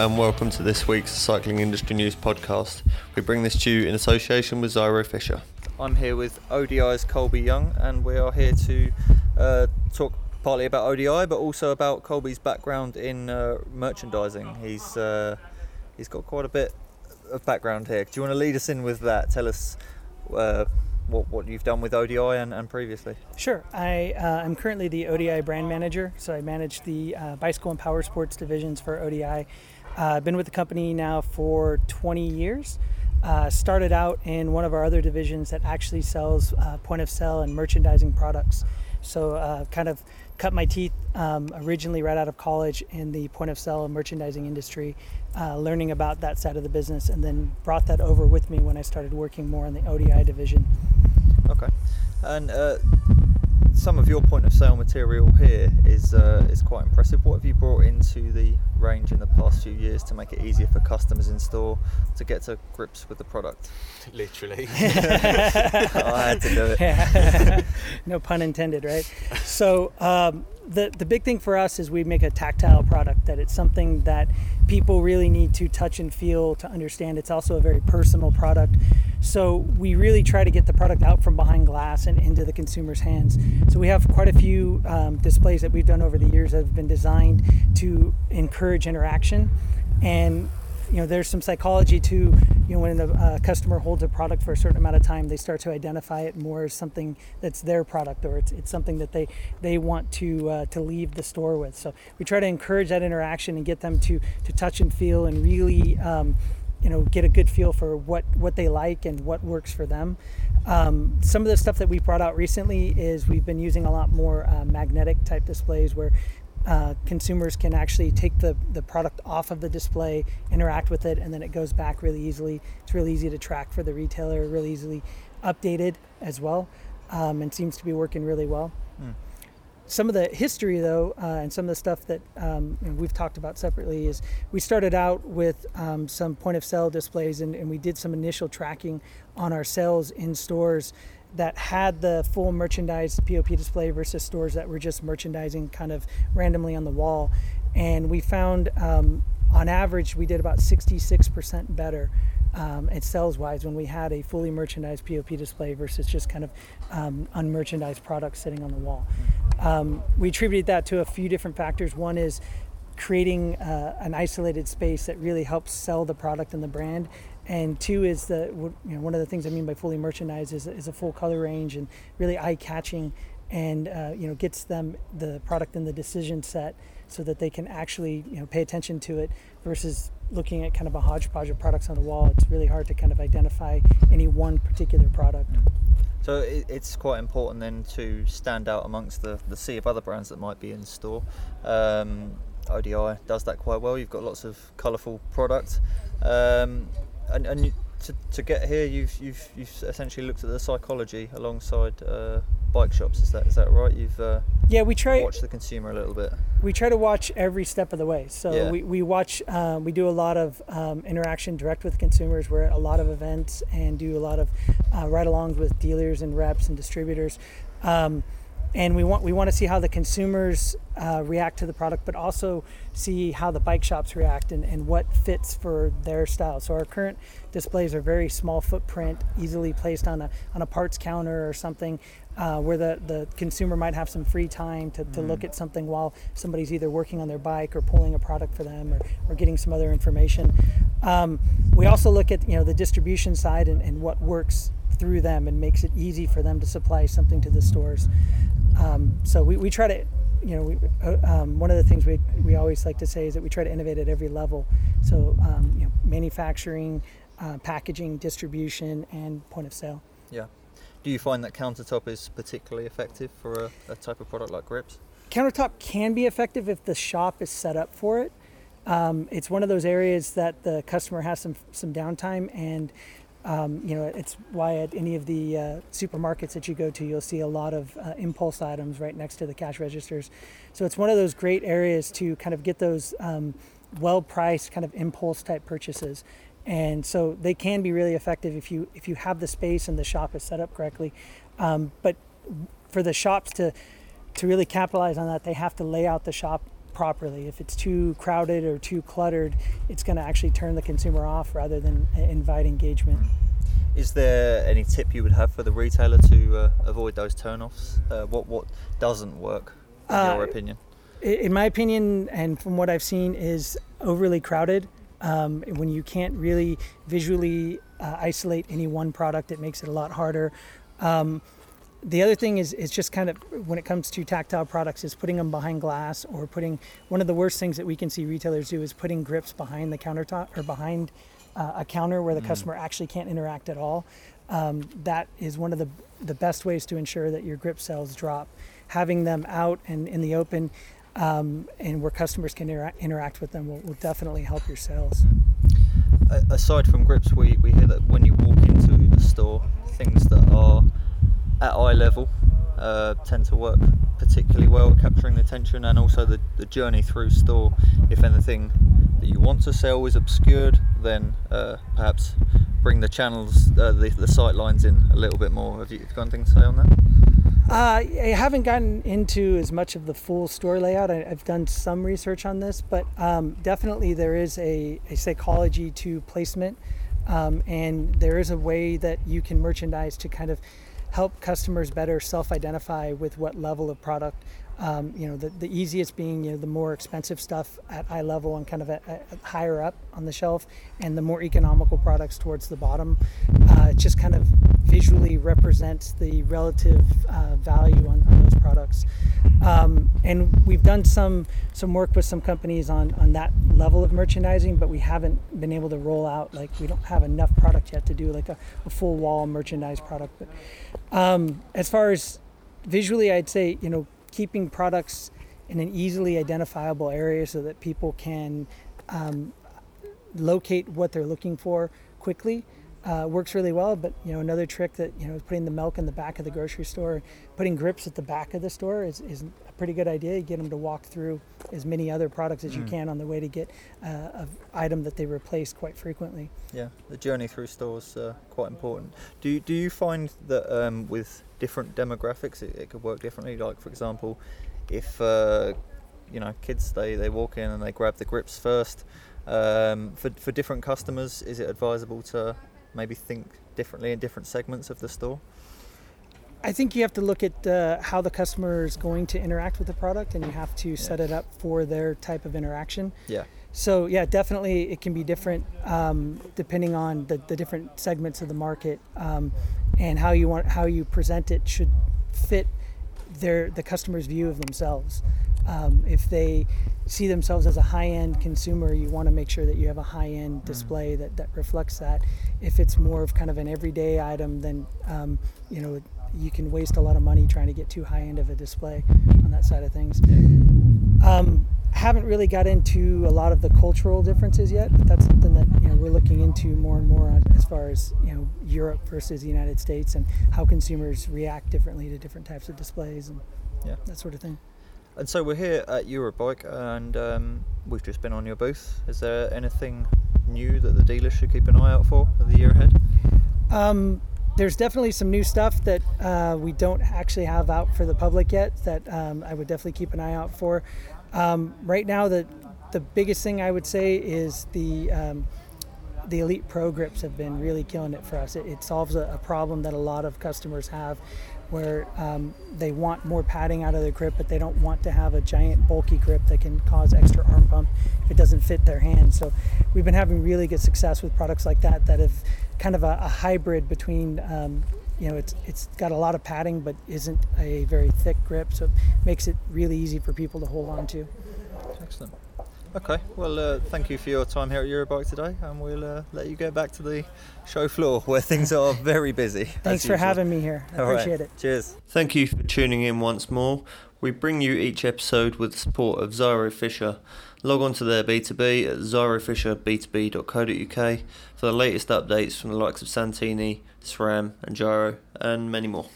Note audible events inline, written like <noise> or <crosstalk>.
and welcome to this week's Cycling Industry News podcast. We bring this to you in association with Zyro Fisher. I'm here with ODI's Colby Young, and we are here to uh, talk partly about ODI, but also about Colby's background in uh, merchandising. He's uh, he's got quite a bit of background here. Do you want to lead us in with that? Tell us uh, what, what you've done with ODI and, and previously. Sure. I uh, am currently the ODI brand manager, so I manage the uh, bicycle and power sports divisions for ODI. Uh, I've been with the company now for 20 years. Uh, started out in one of our other divisions that actually sells uh, point of sale and merchandising products. So, kind of cut my teeth um, originally right out of college in the point of sale and merchandising industry, uh, learning about that side of the business, and then brought that over with me when I started working more in the ODI division. Okay. And uh, some of your point of sale material here is uh, is quite impressive. What have you brought into the range in the past few years to make it easier for customers in store to get to grips with the product? Literally. <laughs> oh, I had to do it. <laughs> <laughs> no pun intended, right? So um, the the big thing for us is we make a tactile product that it's something that people really need to touch and feel to understand. It's also a very personal product. So we really try to get the product out from behind glass and into the consumer's hands. So we have quite a few um, displays that we've done over the years that have been designed to encourage interaction and you know there's some psychology to you know when a uh, customer holds a product for a certain amount of time they start to identify it more as something that's their product or it's, it's something that they they want to uh, to leave the store with. So we try to encourage that interaction and get them to to touch and feel and really um, you know get a good feel for what what they like and what works for them. Um, some of the stuff that we brought out recently is we've been using a lot more uh, magnetic type displays where uh, consumers can actually take the, the product off of the display, interact with it, and then it goes back really easily. It's really easy to track for the retailer, really easily updated as well, um, and seems to be working really well. Mm. Some of the history, though, uh, and some of the stuff that um, we've talked about separately is we started out with um, some point of sale displays and, and we did some initial tracking on our sales in stores that had the full merchandise POP display versus stores that were just merchandising kind of randomly on the wall. And we found um, on average, we did about 66% better um, at sales wise when we had a fully merchandised POP display versus just kind of um, unmerchandised products sitting on the wall. Um, we attributed that to a few different factors. One is creating uh, an isolated space that really helps sell the product and the brand and two is the you know one of the things I mean by fully merchandised is, is a full color range and really eye catching and uh, you know gets them the product in the decision set so that they can actually you know pay attention to it versus looking at kind of a hodgepodge of products on the wall it's really hard to kind of identify any one particular product mm. so it's quite important then to stand out amongst the, the sea of other brands that might be in store um, ODI does that quite well. You've got lots of colourful products. Um, and, and to, to get here, you've you've you've essentially looked at the psychology alongside uh, bike shops. Is that is that right? You've uh, yeah, we try watch the consumer a little bit. We try to watch every step of the way. So yeah. we, we watch. Um, we do a lot of um, interaction direct with consumers. We're at a lot of events and do a lot of uh, ride-alongs with dealers and reps and distributors. Um, and we want we want to see how the consumers uh, react to the product, but also see how the bike shops react and, and what fits for their style. So our current displays are very small footprint, easily placed on a on a parts counter or something, uh, where the, the consumer might have some free time to, to mm. look at something while somebody's either working on their bike or pulling a product for them or, or getting some other information. Um, we also look at you know the distribution side and, and what works through them and makes it easy for them to supply something to the stores. Um, so we, we try to, you know, we, uh, um, one of the things we, we always like to say is that we try to innovate at every level. So, um, you know, manufacturing, uh, packaging, distribution, and point of sale. Yeah. Do you find that countertop is particularly effective for a, a type of product like grips? Countertop can be effective if the shop is set up for it. Um, it's one of those areas that the customer has some some downtime and um, you know, it's why at any of the uh, supermarkets that you go to, you'll see a lot of uh, impulse items right next to the cash registers. So it's one of those great areas to kind of get those um, well-priced kind of impulse type purchases. And so they can be really effective if you if you have the space and the shop is set up correctly. Um, but for the shops to to really capitalize on that, they have to lay out the shop properly. If it's too crowded or too cluttered, it's going to actually turn the consumer off rather than uh, invite engagement. Is there any tip you would have for the retailer to uh, avoid those turnoffs? Uh, what what doesn't work, in Uh, your opinion? in my opinion, and from what I've seen, is overly crowded. Um, when you can't really visually uh, isolate any one product, it makes it a lot harder. Um, the other thing is, is just kind of when it comes to tactile products, is putting them behind glass or putting one of the worst things that we can see retailers do is putting grips behind the countertop or behind uh, a counter where the customer actually can't interact at all. Um, that is one of the the best ways to ensure that your grip sales drop. Having them out and in the open um, and where customers can intera- interact with them will, will definitely help your sales. Aside from grips, we, we hear that when you walk into the store, things that are at eye level uh, tend to work particularly well at capturing the attention, and also the, the journey through store. If anything that you want to sell is obscured, then uh, perhaps bring the channels, uh, the, the sight lines in a little bit more. Have you got anything to say on that? Uh, I haven't gotten into as much of the full store layout. I, I've done some research on this, but um, definitely there is a, a psychology to placement, um, and there is a way that you can merchandise to kind of help customers better self-identify with what level of product. Um, you know, the, the easiest being you know the more expensive stuff at eye level and kind of at, at higher up on the shelf, and the more economical products towards the bottom. Uh, it just kind of visually represents the relative uh, value on, on those products. Um, and we've done some some work with some companies on on that level of merchandising, but we haven't been able to roll out like we don't have enough product yet to do like a, a full wall merchandise product. But um, as far as visually, I'd say you know keeping products in an easily identifiable area so that people can um, locate what they're looking for quickly uh, works really well. But you know, another trick that you know, is putting the milk in the back of the grocery store, putting grips at the back of the store is, is a pretty good idea. You get them to walk through as many other products as you can on the way to get uh, an item that they replace quite frequently. Yeah, the journey through stores uh, quite important. Do you, do you find that um, with different demographics it, it could work differently? Like for example, if uh, you know kids they, they walk in and they grab the grips first. Um, for for different customers, is it advisable to maybe think differently in different segments of the store? I think you have to look at uh, how the customer is going to interact with the product, and you have to set it up for their type of interaction. Yeah. So yeah, definitely it can be different um, depending on the, the different segments of the market, um, and how you want how you present it should fit their the customer's view of themselves. Um, if they see themselves as a high-end consumer, you want to make sure that you have a high-end display that, that reflects that. If it's more of kind of an everyday item, then um, you know you can waste a lot of money trying to get too high-end of a display on that side of things. Um, haven't really got into a lot of the cultural differences yet, but that's something that you know we're looking into more and more on as far as you know Europe versus the United States and how consumers react differently to different types of displays and Yeah. that sort of thing. And so we're here at Eurobike, and um, we've just been on your booth. Is there anything new that the dealers should keep an eye out for the year ahead? Um, there's definitely some new stuff that uh, we don't actually have out for the public yet that um, I would definitely keep an eye out for. Um, right now, the the biggest thing I would say is the um, the Elite Pro grips have been really killing it for us. It, it solves a, a problem that a lot of customers have, where um, they want more padding out of their grip, but they don't want to have a giant bulky grip that can cause extra arm pump if it doesn't fit their hand. So we've been having really good success with products like that that have kind of a, a hybrid between. Um, you know, it's it's got a lot of padding, but isn't a very thick grip, so it makes it really easy for people to hold on to. Excellent. Okay, well, uh, thank you for your time here at Eurobike today, and we'll uh, let you go back to the show floor where things are <laughs> very busy. Thanks for having me here. I All right, appreciate it. Cheers. Thank you for tuning in once more. We bring you each episode with the support of Zyro Fisher. Log on to their B2B at zyrofisherb2b.co.uk for the latest updates from the likes of Santini, SRAM, and Giro, and many more.